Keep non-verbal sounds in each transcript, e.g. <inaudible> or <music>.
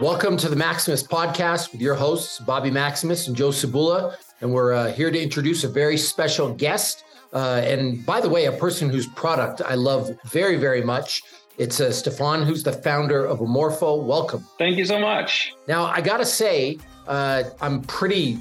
Welcome to the Maximus podcast with your hosts, Bobby Maximus and Joe Cebula. And we're uh, here to introduce a very special guest. Uh, and by the way, a person whose product I love very, very much. It's uh, Stefan, who's the founder of Omorpho. Welcome. Thank you so much. Now, I got to say, uh, I'm pretty,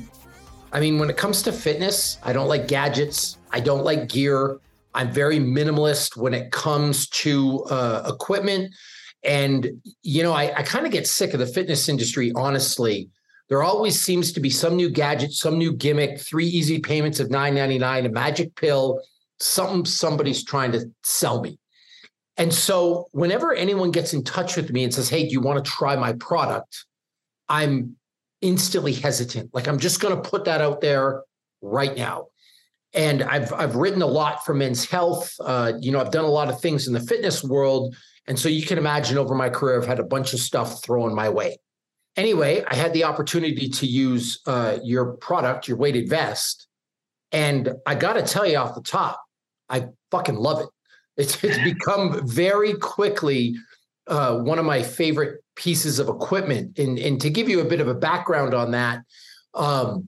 I mean, when it comes to fitness, I don't like gadgets, I don't like gear. I'm very minimalist when it comes to uh, equipment. And, you know, I, I kind of get sick of the fitness industry, honestly. There always seems to be some new gadget, some new gimmick, three easy payments of $9.99, a magic pill, something somebody's trying to sell me. And so whenever anyone gets in touch with me and says, Hey, do you want to try my product? I'm instantly hesitant. Like I'm just going to put that out there right now. And I've I've written a lot for men's health. Uh, you know, I've done a lot of things in the fitness world and so you can imagine over my career, I've had a bunch of stuff thrown my way. Anyway, I had the opportunity to use uh, your product, your weighted vest. And I got to tell you off the top, I fucking love it. It's, it's <laughs> become very quickly uh, one of my favorite pieces of equipment. And, and to give you a bit of a background on that, um,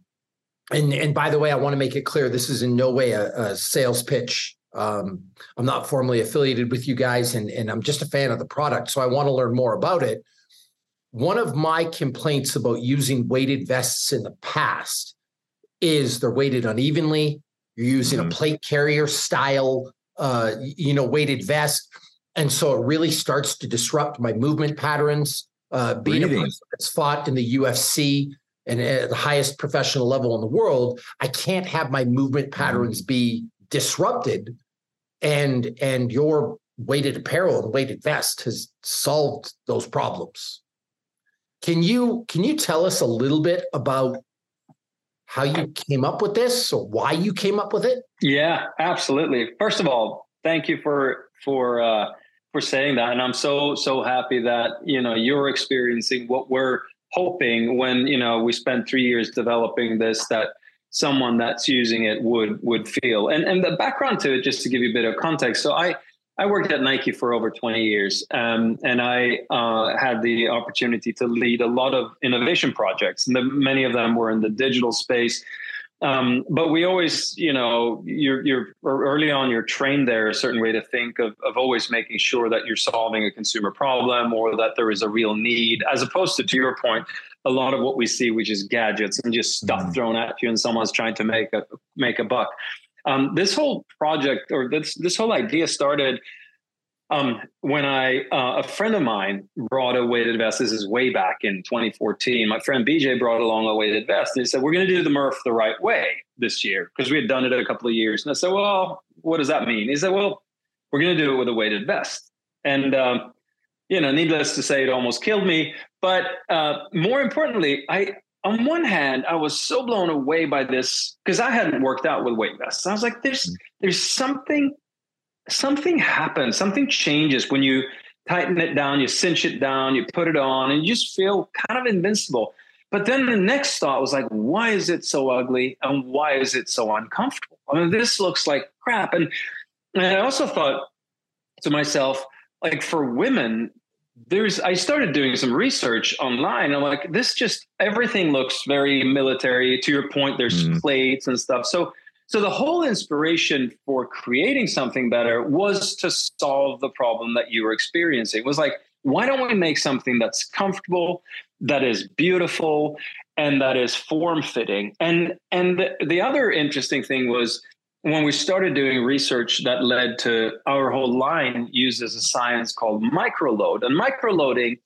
and, and by the way, I want to make it clear this is in no way a, a sales pitch um, I'm not formally affiliated with you guys, and, and I'm just a fan of the product. So I want to learn more about it. One of my complaints about using weighted vests in the past is they're weighted unevenly. You're using mm-hmm. a plate carrier style, uh, you know, weighted vest, and so it really starts to disrupt my movement patterns. Uh, being Breathing. a person that's fought in the UFC and at the highest professional level in the world, I can't have my movement patterns mm-hmm. be disrupted and and your weighted apparel and weighted vest has solved those problems. Can you can you tell us a little bit about how you came up with this or why you came up with it? Yeah, absolutely. First of all, thank you for for uh, for saying that, and I'm so so happy that you know you're experiencing what we're hoping when you know we spent three years developing this that someone that's using it would would feel. And and the background to it, just to give you a bit of context. So I I worked at Nike for over 20 years, um, and I uh, had the opportunity to lead a lot of innovation projects. And the, many of them were in the digital space. Um, but we always, you know, you're, you're early on, you're trained there a certain way to think of, of always making sure that you're solving a consumer problem or that there is a real need, as opposed to, to your point, a lot of what we see, which is gadgets and just stuff mm-hmm. thrown at you, and someone's trying to make a make a buck. Um, this whole project or this this whole idea started um, when I uh, a friend of mine brought a weighted vest. This is way back in 2014. My friend BJ brought along a weighted vest, and he said, "We're going to do the Murph the right way this year because we had done it a couple of years." And I said, "Well, what does that mean?" He said, "Well, we're going to do it with a weighted vest." And um, you know, needless to say, it almost killed me. But uh, more importantly, I on one hand, I was so blown away by this because I hadn't worked out with weight vests. I was like, there's mm. there's something something happens, something changes when you tighten it down, you cinch it down, you put it on, and you just feel kind of invincible. But then the next thought was like, why is it so ugly and why is it so uncomfortable? I mean, this looks like crap. And, and I also thought to myself, like for women, there's I started doing some research online. I'm like, this just everything looks very military. To your point, there's mm. plates and stuff. So so the whole inspiration for creating something better was to solve the problem that you were experiencing. It was like, why don't we make something that's comfortable, that is beautiful, and that is form fitting? And and the, the other interesting thing was when we started doing research that led to our whole line uses a science called microload. And microloading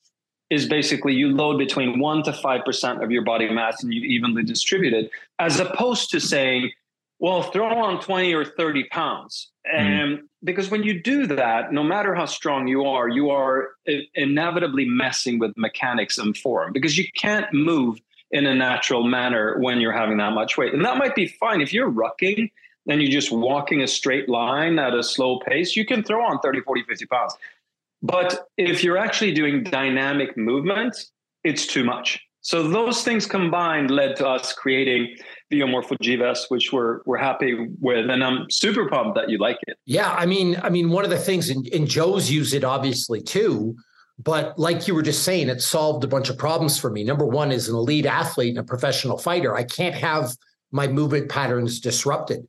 is basically you load between 1 to 5% of your body mass and you evenly distribute it, as opposed to saying, well, throw on 20 or 30 pounds. Mm. And because when you do that, no matter how strong you are, you are inevitably messing with mechanics and form because you can't move in a natural manner when you're having that much weight. And that might be fine if you're rucking and you're just walking a straight line at a slow pace, you can throw on 30, 40, 50 pounds. But if you're actually doing dynamic movement, it's too much. So those things combined led to us creating the Omorpho G Vest, which we're we're happy with, and I'm super pumped that you like it. Yeah, I mean, I mean, one of the things, and, and Joe's used it obviously too, But like you were just saying, it solved a bunch of problems for me. Number one, is an elite athlete and a professional fighter, I can't have my movement patterns disrupted.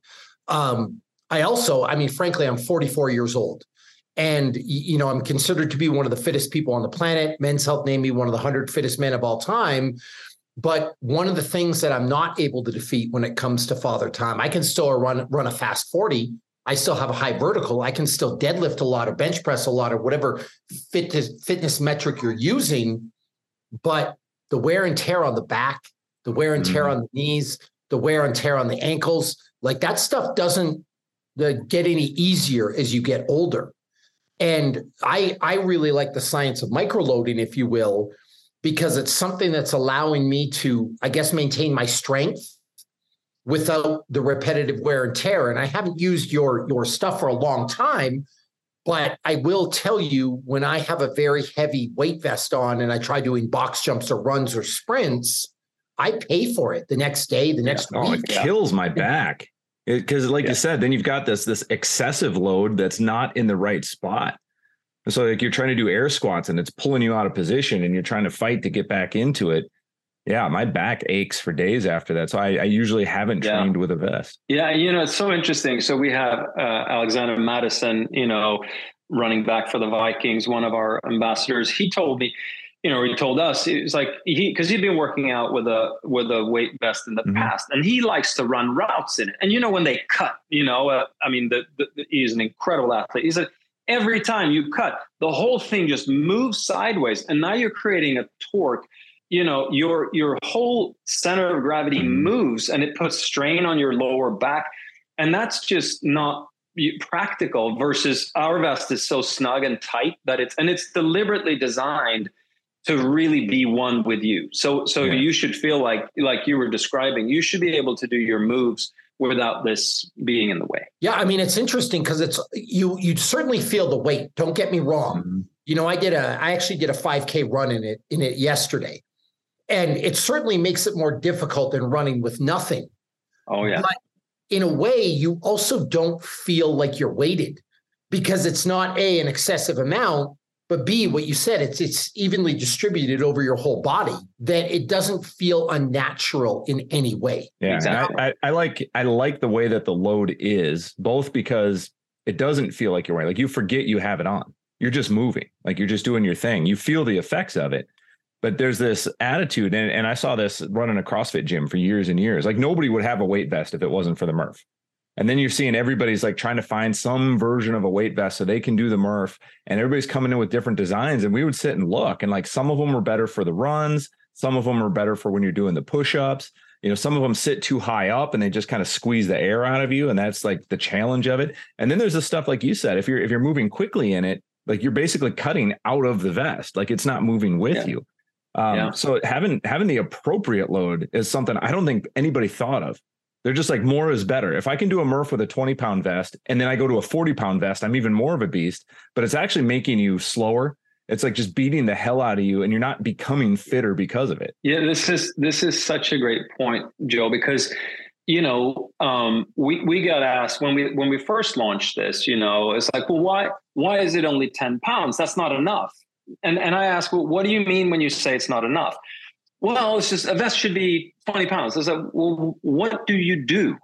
Um, I also, I mean, frankly, I'm 44 years old. And, you know, I'm considered to be one of the fittest people on the planet. Men's Health named me one of the 100 fittest men of all time. But one of the things that I'm not able to defeat when it comes to father time, I can still run run a fast 40. I still have a high vertical. I can still deadlift a lot or bench press a lot or whatever fitness fitness metric you're using. But the wear and tear on the back, the wear and tear mm-hmm. on the knees, the wear and tear on the ankles, like that stuff doesn't get any easier as you get older. And I I really like the science of microloading, if you will, because it's something that's allowing me to, I guess, maintain my strength without the repetitive wear and tear. And I haven't used your your stuff for a long time, but I will tell you when I have a very heavy weight vest on and I try doing box jumps or runs or sprints, I pay for it the next day, the next yeah. week. Oh, it kills my back. Because, like yeah. you said, then you've got this this excessive load that's not in the right spot. So like you're trying to do air squats and it's pulling you out of position and you're trying to fight to get back into it. Yeah, my back aches for days after that. So I, I usually haven't yeah. trained with a vest. Yeah, you know, it's so interesting. So we have uh, Alexander Mattison, you know, running back for the Vikings, one of our ambassadors. He told me, you know, he told us it was like he because he'd been working out with a with a weight vest in the mm-hmm. past, and he likes to run routes in it. And you know, when they cut, you know, uh, I mean, the, the, he's an incredible athlete. He's a every time you cut, the whole thing just moves sideways. And now you're creating a torque. You know, your your whole center of gravity mm-hmm. moves and it puts strain on your lower back. And that's just not practical versus our vest is so snug and tight that it's and it's deliberately designed to really be one with you. So so yeah. you should feel like like you were describing, you should be able to do your moves without this being in the way. Yeah, I mean it's interesting because it's you you certainly feel the weight. Don't get me wrong. Mm-hmm. You know, I did a I actually did a 5K run in it in it yesterday. And it certainly makes it more difficult than running with nothing. Oh yeah. But in a way, you also don't feel like you're weighted because it's not a an excessive amount but B, what you said, it's it's evenly distributed over your whole body. That it doesn't feel unnatural in any way. Yeah, exactly. I, I, I, like I like the way that the load is, both because it doesn't feel like you're wearing. Like you forget you have it on. You're just moving. Like you're just doing your thing. You feel the effects of it. But there's this attitude, and, and I saw this running a CrossFit gym for years and years. Like nobody would have a weight vest if it wasn't for the Murph. And then you're seeing everybody's like trying to find some version of a weight vest so they can do the Murph. And everybody's coming in with different designs. And we would sit and look. And like some of them are better for the runs, some of them are better for when you're doing the push ups. You know, some of them sit too high up and they just kind of squeeze the air out of you. And that's like the challenge of it. And then there's the stuff like you said, if you're if you're moving quickly in it, like you're basically cutting out of the vest, like it's not moving with yeah. you. Um, yeah. so having having the appropriate load is something I don't think anybody thought of. They're just like more is better. If I can do a Murph with a 20 pound vest and then I go to a 40 pound vest, I'm even more of a beast, but it's actually making you slower. It's like just beating the hell out of you and you're not becoming fitter because of it. Yeah, this is this is such a great point, Joe, because you know, um, we we got asked when we when we first launched this, you know, it's like, well, why why is it only 10 pounds? That's not enough. And and I ask, well, what do you mean when you say it's not enough? Well, it's just a vest should be 20 pounds. I said, well, what do you do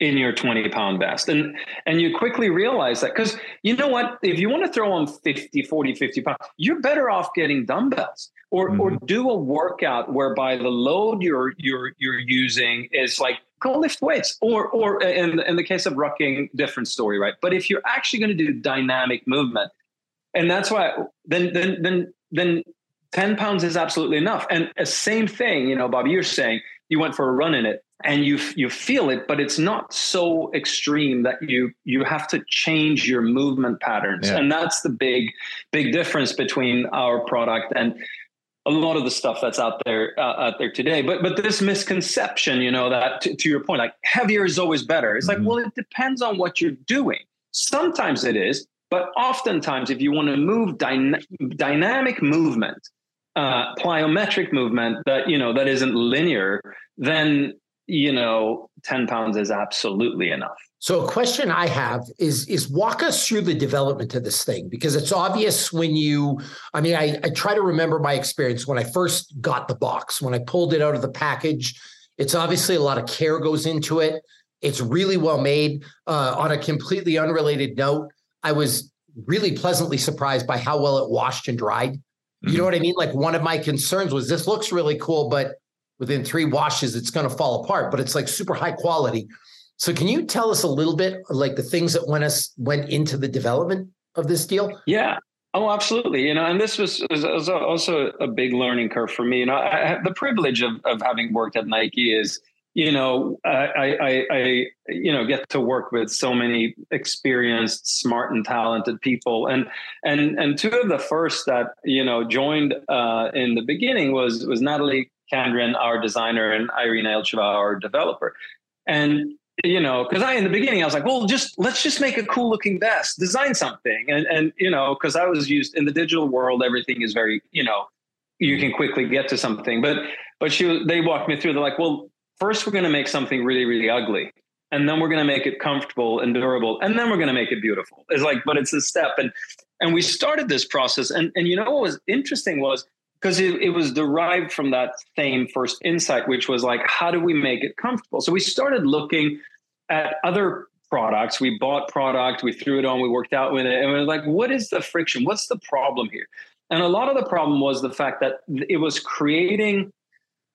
in your 20 pound vest? And and you quickly realize that because you know what? If you want to throw on 50, 40, 50 pounds, you're better off getting dumbbells or mm-hmm. or do a workout whereby the load you're you're you're using is like go lift weights. Or or in, in the case of rucking, different story, right? But if you're actually going to do dynamic movement, and that's why then then then then 10 pounds is absolutely enough. And a same thing, you know, Bob, you're saying you went for a run in it and you you feel it, but it's not so extreme that you you have to change your movement patterns. Yeah. And that's the big, big difference between our product and a lot of the stuff that's out there uh, out there today. But but this misconception, you know, that to, to your point, like heavier is always better. It's mm-hmm. like, well, it depends on what you're doing. Sometimes it is, but oftentimes, if you want to move dyna- dynamic movement, uh, plyometric movement that you know that isn't linear, then you know, 10 pounds is absolutely enough. So a question I have is is walk us through the development of this thing because it's obvious when you I mean I, I try to remember my experience when I first got the box. When I pulled it out of the package it's obviously a lot of care goes into it. It's really well made. Uh, on a completely unrelated note I was really pleasantly surprised by how well it washed and dried mm-hmm. you know what I mean like one of my concerns was this looks really cool but within three washes it's going to fall apart but it's like super high quality so can you tell us a little bit like the things that went us went into the development of this deal? Yeah. Oh, absolutely. You know, and this was, was also a big learning curve for me. You know, I the privilege of, of having worked at Nike is, you know, I, I, I, you know, get to work with so many experienced, smart, and talented people, and and and two of the first that you know joined uh, in the beginning was was Natalie Kandrin, our designer, and Irene Elcheva, our developer, and you know, because I in the beginning I was like, well, just let's just make a cool looking vest, design something, and and you know, because I was used in the digital world, everything is very, you know, you can quickly get to something. But but she they walked me through. They're like, well, first we're going to make something really really ugly, and then we're going to make it comfortable and durable, and then we're going to make it beautiful. It's like, but it's a step, and and we started this process, and and you know what was interesting was because it, it, was derived from that same first insight, which was like, how do we make it comfortable? So we started looking at other products. We bought product, we threw it on, we worked out with it, and we were like, what is the friction? What's the problem here? And a lot of the problem was the fact that it was creating.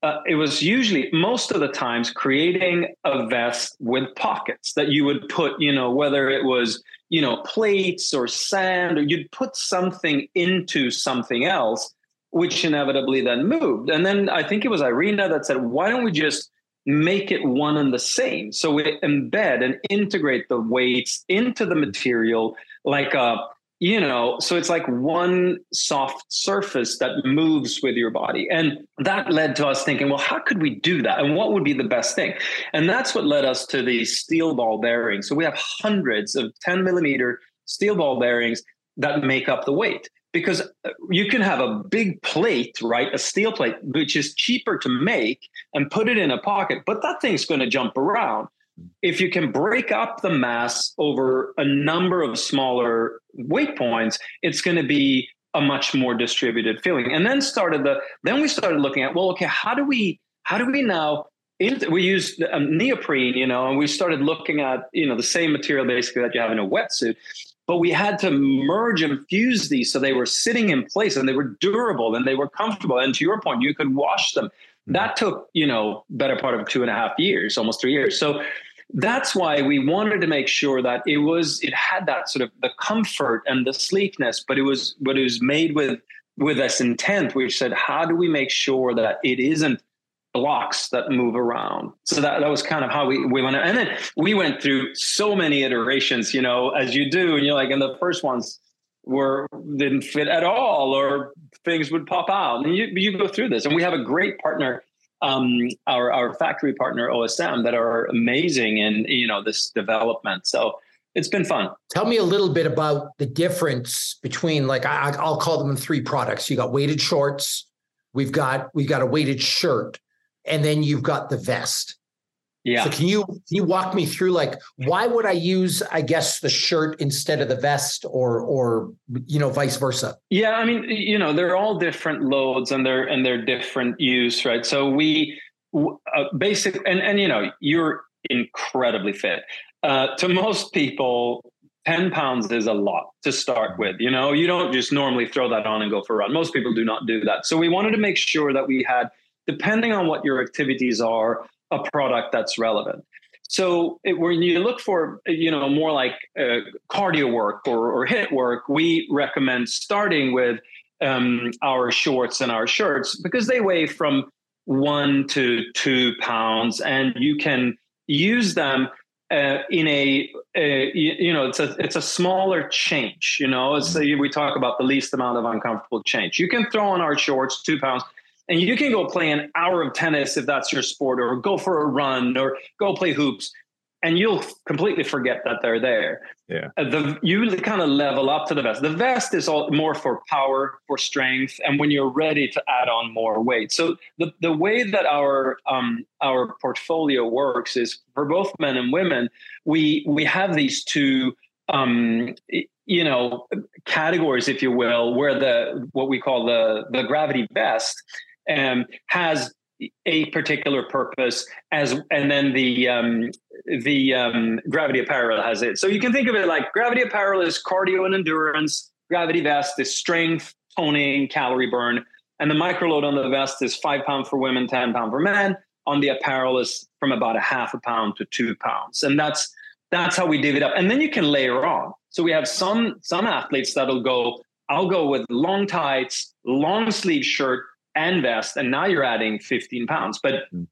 Uh, it was usually most of the times creating a vest with pockets that you would put, you know, whether it was, you know, plates or sand, or you'd put something into something else which inevitably then moved. And then I think it was Irina that said, why don't we just make it one and the same? So we embed and integrate the weights into the material like a, you know, so it's like one soft surface that moves with your body. And that led to us thinking, well, how could we do that? And what would be the best thing? And that's what led us to the steel ball bearings. So we have hundreds of 10 millimeter steel ball bearings that make up the weight because uh, you can have a big plate, right? A steel plate, which is cheaper to make and put it in a pocket, but that thing's going to jump around. If you can break up the mass over a number of smaller weight points, it's going to be a much more distributed feeling. And then started the then we started looking at well, okay, how do we how do we now we used um, neoprene, you know, and we started looking at you know the same material basically that you have in a wetsuit, but we had to merge and fuse these so they were sitting in place and they were durable and they were comfortable. And to your point, you could wash them. That took, you know, better part of two and a half years, almost three years. So that's why we wanted to make sure that it was it had that sort of the comfort and the sleekness, but it was but it was made with with this intent, which said, how do we make sure that it isn't blocks that move around. So that, that was kind of how we, we went. And then we went through so many iterations, you know, as you do. And you're like, and the first ones were didn't fit at all or things would pop out. And you, you go through this. And we have a great partner, um, our, our factory partner, OSM, that are amazing in, you know, this development. So it's been fun. Tell me a little bit about the difference between like I, I'll call them three products. You got weighted shorts, we've got we've got a weighted shirt, and then you've got the vest. Yeah. So can you can you walk me through like why would I use I guess the shirt instead of the vest or or you know vice versa? Yeah, I mean you know they're all different loads and they're and they're different use, right? So we uh, basic and and you know you're incredibly fit. Uh, to most people, 10 pounds is a lot to start with. You know, you don't just normally throw that on and go for a run. Most people do not do that. So we wanted to make sure that we had depending on what your activities are, a product that's relevant. So it, when you look for, you know, more like uh, cardio work or, or HIIT work, we recommend starting with um, our shorts and our shirts because they weigh from one to two pounds, and you can use them uh, in a, a, you know it's a it's a smaller change. You know, so we talk about the least amount of uncomfortable change. You can throw on our shorts two pounds and you can go play an hour of tennis if that's your sport, or go for a run, or go play hoops, and you'll completely forget that they're there. Yeah. Uh, the you kind of level up to the vest. The vest is all more for power, for strength, and when you're ready to add on more weight. So the the way that our um our portfolio works is for both men and women, we we have these two um you know categories if you will where the what we call the the gravity vest um, has a particular purpose as and then the um, the um, gravity apparel has it. So you can think of it like gravity apparel is cardio and endurance gravity vest is strength toning calorie burn and the microload on the vest is five pound for women 10 pound for men. On the apparel is from about a half a pound to two pounds and that's that's how we divvy it up. And then you can layer on. So we have some some athletes that'll go i'll go with long tights long sleeve shirt and vest, and now you're adding 15 pounds. But hmm.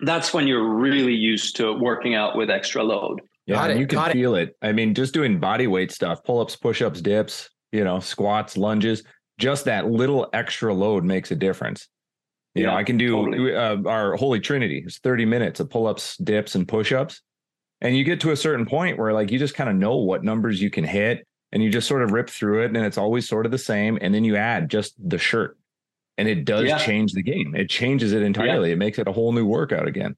that's when you're really used to working out with extra load. Yeah, it, you can feel it. it. I mean, just doing body weight stuff, pull ups, push ups, dips, you know, squats, lunges, just that little extra load makes a difference. You yeah, know, I can do totally. uh, our Holy Trinity is 30 minutes of pull ups, dips, and push ups. And you get to a certain point where like you just kind of know what numbers you can hit and you just sort of rip through it and it's always sort of the same. And then you add just the shirt and it does yeah. change the game. It changes it entirely. Yeah. It makes it a whole new workout again.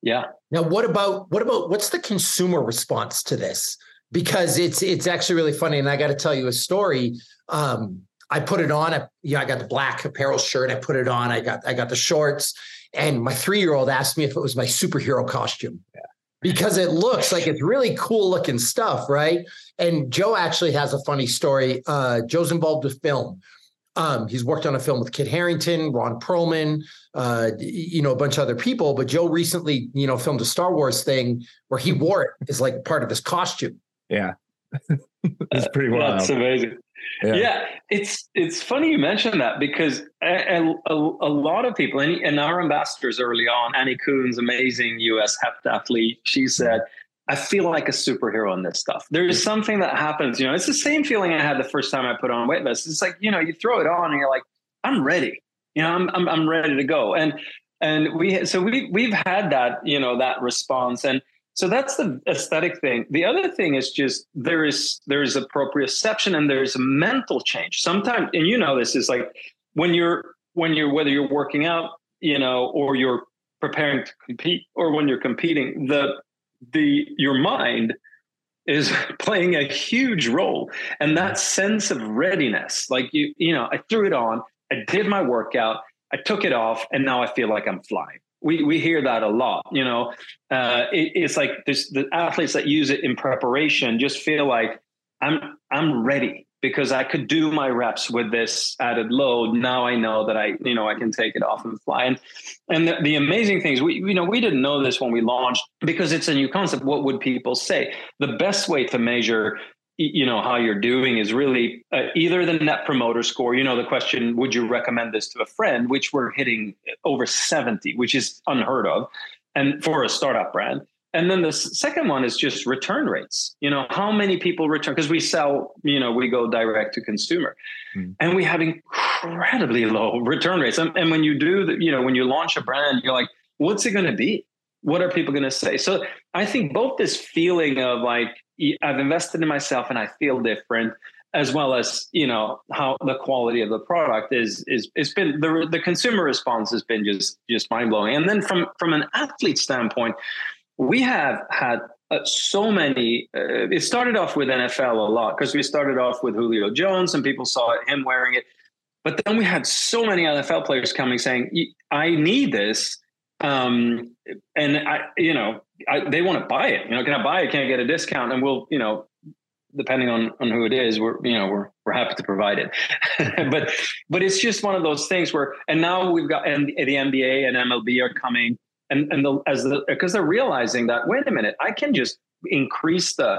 Yeah. Now, what about what about what's the consumer response to this? Because it's it's actually really funny, and I got to tell you a story. Um, I put it on. I, you know, I got the black apparel shirt. I put it on. I got I got the shorts, and my three year old asked me if it was my superhero costume. Yeah. Because it looks like it's really cool looking stuff, right? And Joe actually has a funny story. Uh, Joe's involved with film. Um, he's worked on a film with Kit Harington, Ron Perlman, uh, you know, a bunch of other people. But Joe recently, you know, filmed a Star Wars thing where he wore it as like part of his costume. Yeah, <laughs> it's pretty wild. That's amazing. Yeah. yeah. it's it's funny you mentioned that because a, a, a lot of people and, and our ambassadors early on, Annie Kunz, amazing U.S. heptathlete, she said I feel like a superhero in this stuff. There's something that happens, you know, it's the same feeling I had the first time I put on weight vest. It's like, you know, you throw it on and you're like, I'm ready. You know, I'm, I'm, I'm ready to go. And, and we, so we, we've had that, you know, that response. And so that's the aesthetic thing. The other thing is just there is, there is a proprioception and there's a mental change. Sometimes, and you know, this is like when you're, when you're, whether you're working out, you know, or you're preparing to compete or when you're competing, the, the your mind is <laughs> playing a huge role. And that sense of readiness like you you know i threw it on i did my workout i took it off and now i feel like i'm flying. We we hear that a lot you know? Uh, it, it's like the athletes that use it in preparation just feel like i'm i'm ready because I could do my reps with this added load. Now I know that I, you know, I can take it off and fly. And and the, the amazing thing is, we, you know, we didn't know this when we launched because it's a new concept. What would people say? The best way to measure you know how you're doing is really uh, either the net promoter score you know the question would you recommend this to a friend which we're hitting over 70 which is unheard of and for a startup brand and then the second one is just return rates. You know how many people return because we sell you know we go direct to consumer. Mm. and we have incredibly low return rates. And, and when you do the, you know when you launch a brand you're like what's it going to be? What are people going to say? So i think both this feeling of like i've invested in myself and i feel different as well as you know how the quality of the product is is it's been the the consumer response has been just just mind blowing and then from from an athlete standpoint we have had uh, so many. Uh, it started off with NFL a lot because we started off with Julio Jones and people saw him wearing it. But then we had so many NFL players coming saying, "I need this," um, and I, you know, I, they want to buy it. You know, can I buy it? Can I get a discount? And we'll, you know, depending on on who it is, we're you know we're we're happy to provide it. <laughs> but but it's just one of those things where, and now we've got and the NBA and MLB are coming and and the, as the because they're realizing that wait a minute i can just increase the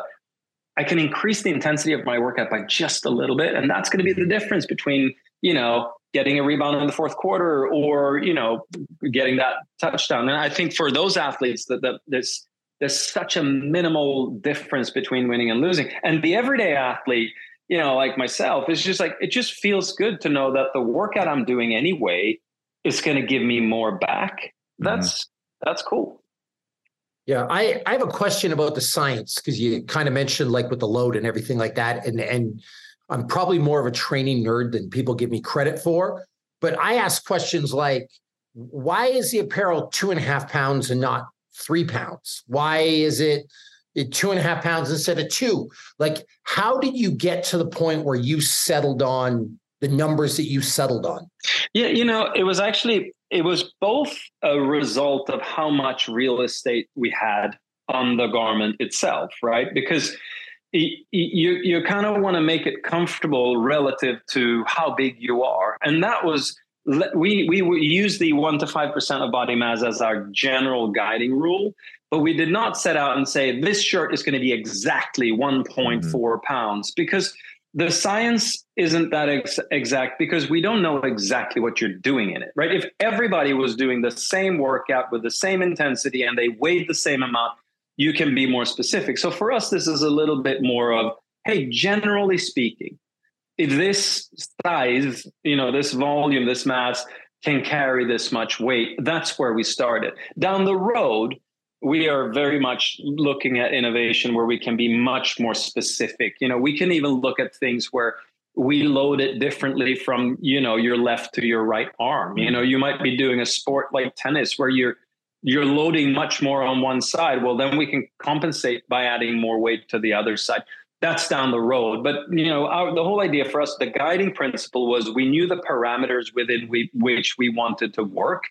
i can increase the intensity of my workout by just a little bit and that's going to be the difference between you know getting a rebound in the fourth quarter or you know getting that touchdown. And i think for those athletes that, that there's there's such a minimal difference between winning and losing. And the everyday athlete you know like myself is just like it just feels good to know that the workout i'm doing anyway is going to give me more back. Mm-hmm. that's that's cool. Yeah, I, I have a question about the science because you kind of mentioned like with the load and everything like that. And and I'm probably more of a training nerd than people give me credit for. But I ask questions like, why is the apparel two and a half pounds and not three pounds? Why is it two and a half pounds instead of two? Like, how did you get to the point where you settled on the numbers that you settled on? Yeah, you know, it was actually it was both a result of how much real estate we had on the garment itself, right? Because you you kind of want to make it comfortable relative to how big you are, and that was we we use the one to five percent of body mass as our general guiding rule, but we did not set out and say this shirt is going to be exactly one point four mm-hmm. pounds because the science isn't that ex- exact because we don't know exactly what you're doing in it, right? If everybody was doing the same workout with the same intensity and they weighed the same amount, you can be more specific. So for us, this is a little bit more of, hey, generally speaking, if this size, you know, this volume, this mass can carry this much weight, that's where we started. Down the road, we are very much looking at innovation where we can be much more specific. You know we can even look at things where we load it differently from you know your left to your right arm. You know you might be doing a sport like tennis where you're you're loading much more on one side. Well then we can compensate by adding more weight to the other side that's down the road. But you know, our, the whole idea for us, the guiding principle was we knew the parameters within we, which we wanted to work,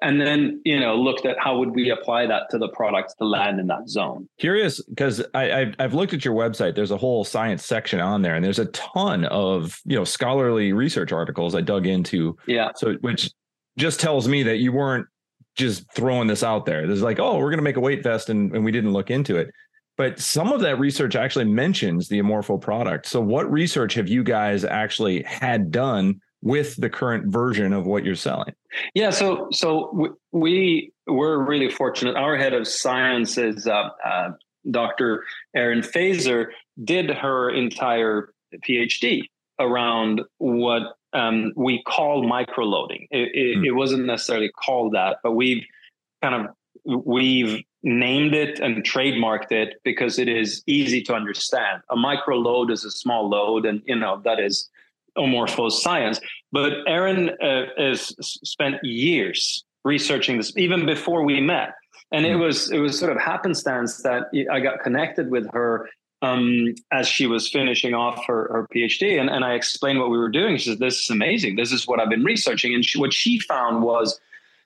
and then you know looked at how would we apply that to the products to land in that zone. Curious because I, I've looked at your website. There's a whole science section on there, and there's a ton of you know scholarly research articles I dug into. Yeah. So which just tells me that you weren't just throwing this out there. There's like, oh, we're going to make a weight vest, and, and we didn't look into it but some of that research actually mentions the Omorpho product. So, what research have you guys actually had done with the current version of what you're selling? Yeah, so so we we're really fortunate. Our head of science is uh, uh, Dr. Erin Feser. Did her entire PhD around what um, we call microloading. It, it, hmm. it wasn't necessarily called that, but we've kind of we've named it and trademarked it because it is easy to understand. A micro load is a small load, and you know that is Omorpho's science. But Erin uh, has spent years researching this, even before we met, and it hmm. was it was sort of happenstance that I got connected with her um, as she was finishing off her, her PhD, and, and I explained what we were doing. She says, "This is amazing. This is what I've been researching." And she, what she found was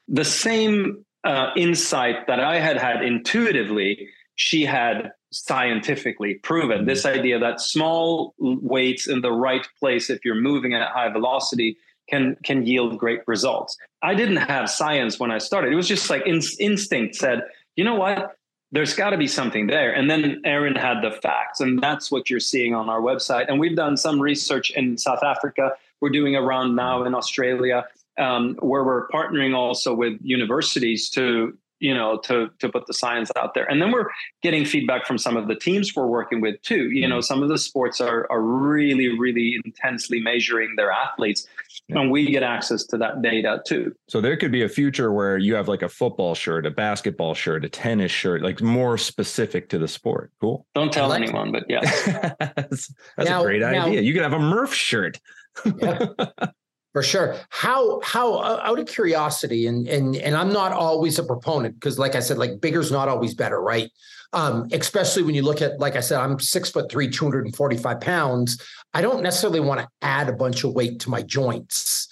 the same uh, insight that I had had intuitively, she had scientifically proven. Mm-hmm. This idea that small weights in the right place, if you're moving at high velocity, can can yield great results. I didn't have science when I started. It was just like in, instinct said, you know what? There's got to be something there. And then Erin had the facts, and that's what you're seeing on our website. And we've done some research in South Africa. We're doing a round now in Australia um, where we're partnering also with universities to you know to to put the science out there. And then we're getting feedback from some of the teams we're working with too. You know some of the sports are are really really intensely measuring their athletes yeah. and we get access to that data too. So there could be a future where you have like a football shirt a basketball shirt a tennis shirt like more specific to the sport. Cool. Don't tell like anyone but yeah. <laughs> That's, that's now, a great now, idea. You could have a murph shirt. Yeah. <laughs> For sure. How how uh, out of curiosity, and and and I'm not always a proponent because, like I said, like bigger's not always better, right? Um, especially when you look at, like I said, I'm six foot three, 245 pounds. I don't necessarily want to add a bunch of weight to my joints.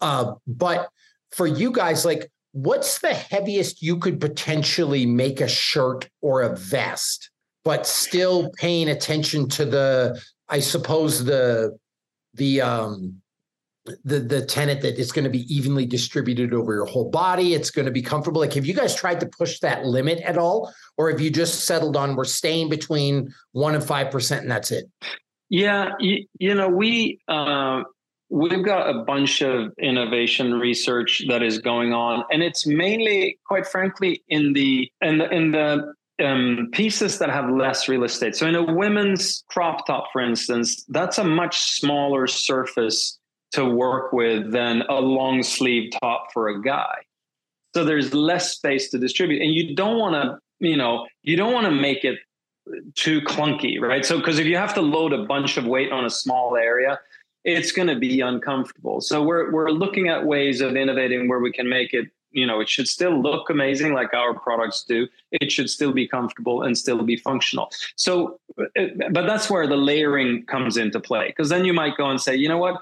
Uh, but for you guys, like, what's the heaviest you could potentially make a shirt or a vest, but still paying attention to the, I suppose the the um the the tenet that it's going to be evenly distributed over your whole body. It's going to be comfortable. Like have you guys tried to push that limit at all? Or have you just settled on we're staying between 1 and 5% and that's it? Yeah you, you know we uh, we've got a bunch of innovation research that is going on and it's mainly quite frankly in the in the in the um, pieces that have less real estate. So in a women's crop top for instance that's a much smaller surface to work with than a long sleeve top for a guy. So there's less space to distribute. And you don't want to you know, you don't want to make it too clunky, right? So, because if you have to load a bunch of weight on a small area, it's going to be uncomfortable. So we're we're looking at ways of innovating where we can make it you know it should still look amazing like our products do it should still be comfortable and still be functional so uh, but that's where the layering comes into play because then you might go and say you know what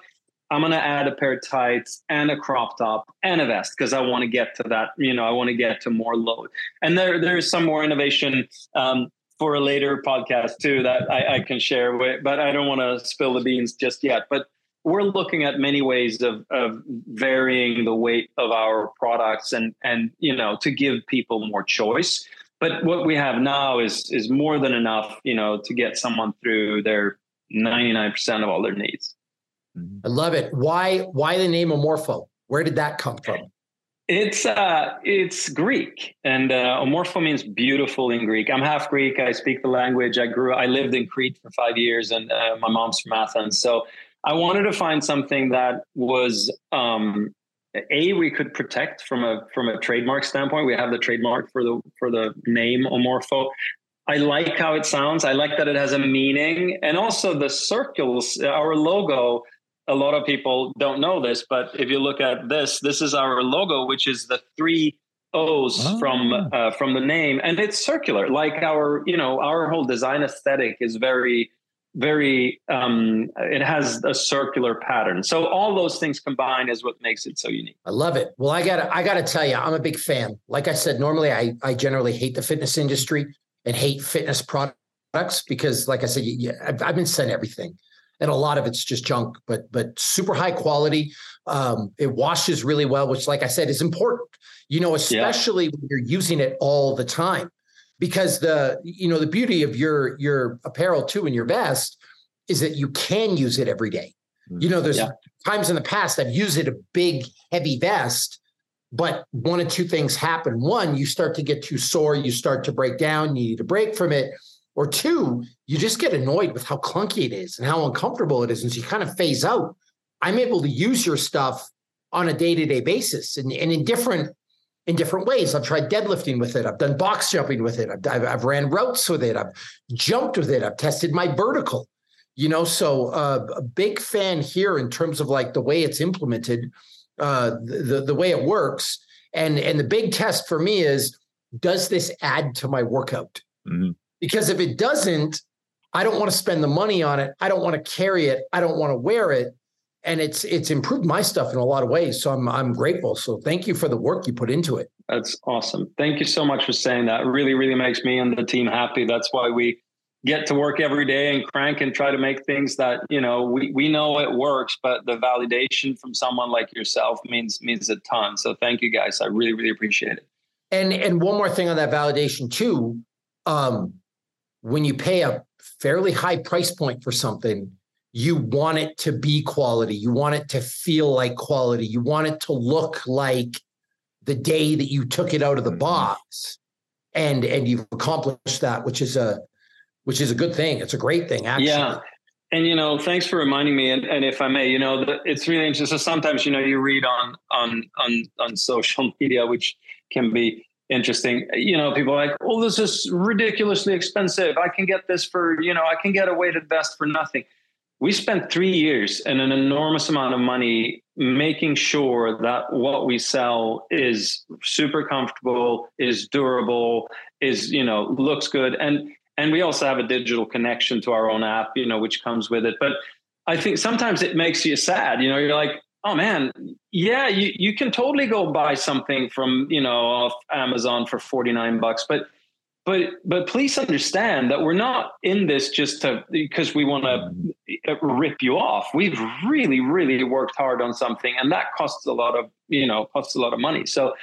i'm going to add a pair of tights and a crop top and a vest because i want to get to that you know i want to get to more load. And there there's some more innovation um, for a later podcast too that I, I can share with, but i don't want to spill the beans just yet. But we're looking at many ways of, of varying the weight of our products and and you know to give people more choice. But what we have now is is more than enough you know to get someone through their 99% of all their needs. I love it why why the name Omorpho where did that come from it's uh it's greek and uh Omorpho means beautiful in greek i'm half greek i speak the language i grew i lived in crete for five years and uh, my mom's from athens so I wanted to find something that was um, a we could protect from a from a trademark standpoint. We have the trademark for the for the name Omorpho. I like how it sounds. I like that it has a meaning, and also the circles. Our logo. A lot of people don't know this, but if you look at this, this is our logo, which is the three O's oh. from uh, from the name, and it's circular. Like our, you know, our whole design aesthetic is very very um, it has a circular pattern. So all those things combined is what makes it so unique. I love it. Well i gotta i gotta tell you i'm a big fan. Like i said normally i i generally hate the fitness industry and hate fitness products because like i said you, I've, I've been sent everything and a lot of it's just junk but but super high quality um, it washes really well which like i said is important you know especially yeah. when you're using it all the time because the you know the beauty of your your apparel too and your vest is that you can use it every day. Mm-hmm. You know, there's yeah. times in the past I've used it a big heavy vest, but one of two things happen. One, you start to get too sore, you start to break down, you need a break from it. Or two, you just get annoyed with how clunky it is and how uncomfortable it is. And so you kind of phase out. I'm able to use your stuff on a day-to-day basis and, and in different in different ways. I've tried deadlifting with it. I've done box jumping with it. I've, I've, I've ran routes with it. I've jumped with it. I've tested my vertical. You know, so uh, a big fan here in terms of like the way it's implemented, uh, the the way it works, and and the big test for me is does this add to my workout? Mm-hmm. Because if it doesn't, I don't want to spend the money on it. I don't want to carry it. I don't want to wear it and it's it's improved my stuff in a lot of ways. So I'm I'm grateful. So thank you for the work you put into it. That's awesome. Thank you so much for saying that. It really, really makes me and the team happy. That's why we get to work every day and crank and try to make things that you know we, we know it works but the validation from someone like yourself means means a ton so thank you guys i really really appreciate it and and one more thing on that validation too um when you pay a fairly high price point for something you want it to be quality. You want it to feel like quality. You want it to look like the day that you took it out of the mm-hmm. box. And and you've accomplished that, which is a which is a good thing. It's a great thing, actually. Yeah. And you know, thanks for reminding me. And, and if I may, you know, the, it's really interesting. So sometimes, you know, you read on on on on social <laughs> media, which can be interesting. You know, people like, "Oh, this is ridiculously expensive. I can get this for, you know, I can get a weighted vest for nothing." we spent three years and an enormous amount of money making sure that what we sell is super comfortable is durable is you know looks good and and we also have a digital connection to our own app you know which comes with it but i think sometimes it makes you sad you know you're like oh man. Yeah you, you can totally go buy something from you know off amazon for 49 bucks but but but please understand that we're not in this just to because we want to rip you off. We've really really worked hard on something and that costs a lot of you know costs a lot of money. So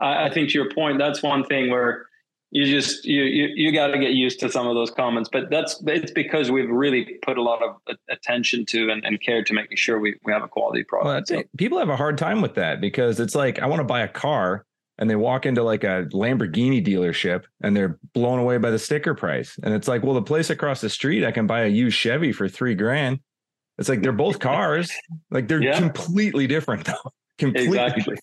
i, I think to your point that's one thing where you just you you, you got to get used to some of those comments but that's it's because we've really put a lot of attention to and, and care to making sure we, we have a quality product well, so. people have a hard time with that because it's like i want to buy a car and they walk into like a Lamborghini dealership and they're blown away by the sticker price. And it's like, well, the place across the street, I can buy a used Chevy for three grand. It's like they're both cars. like they're yeah. completely different though. completely exactly. Different.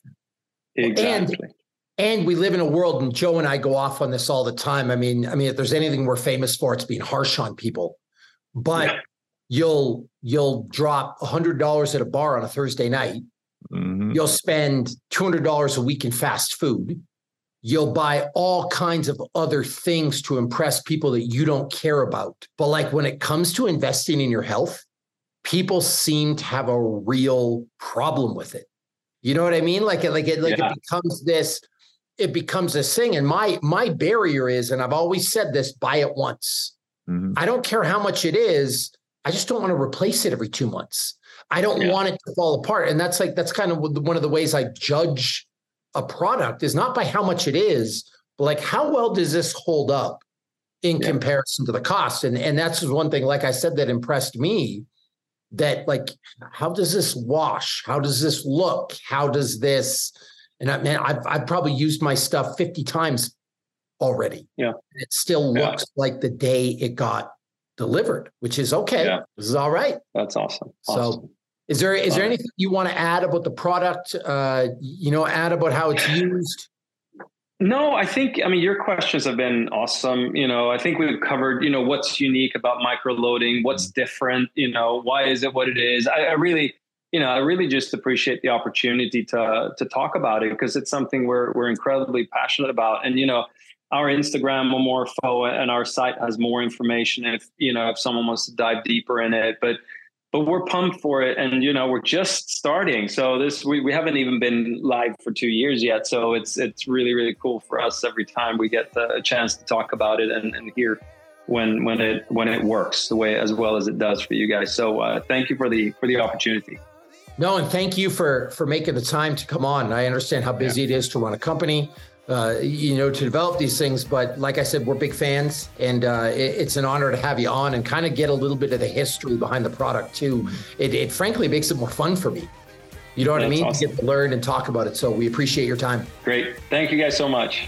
Exactly. And and we live in a world, and Joe and I go off on this all the time. I mean, I mean, if there's anything we're famous for, it's being harsh on people. But yeah. you'll you'll drop hundred dollars at a bar on a Thursday night. Mm-hmm. You'll spend two hundred dollars a week in fast food. You'll buy all kinds of other things to impress people that you don't care about. But like when it comes to investing in your health, people seem to have a real problem with it. You know what I mean? Like it, like it, like yeah. it becomes this it becomes a thing. And my my barrier is, and I've always said this: buy it once. Mm-hmm. I don't care how much it is. I just don't want to replace it every two months. I don't yeah. want it to fall apart. And that's like that's kind of one of the ways I judge a product is not by how much it is, but like how well does this hold up in yeah. comparison to the cost? And and that's one thing, like I said, that impressed me. That like, how does this wash? How does this look? How does this? And I, man, I've, I've probably used my stuff 50 times already. Yeah. It still looks yeah. like the day it got delivered, which is okay. Yeah. This is all right. That's awesome. awesome. So is there is there anything you want to add about the product? Uh, you know, add about how it's used? No, I think I mean your questions have been awesome. You know, I think we've covered, you know, what's unique about micro loading, what's different, you know, why is it what it is. I, I really you know, I really just appreciate the opportunity to to talk about it because it's something we're we're incredibly passionate about. And you know, our Instagram Omorpho and our site has more information if you know if someone wants to dive deeper in it. But but we're pumped for it, and you know, we're just starting. So this we, we haven't even been live for two years yet. So it's it's really really cool for us every time we get the, a chance to talk about it and, and hear when when it when it works the way as well as it does for you guys. So uh, thank you for the for the opportunity. No, and thank you for for making the time to come on. I understand how busy yeah. it is to run a company, uh, you know, to develop these things. But like I said, we're big fans, and uh, it, it's an honor to have you on and kind of get a little bit of the history behind the product too. It, it frankly makes it more fun for me. You know what That's I mean? Awesome. To get to learn and talk about it. So we appreciate your time. Great. Thank you guys so much.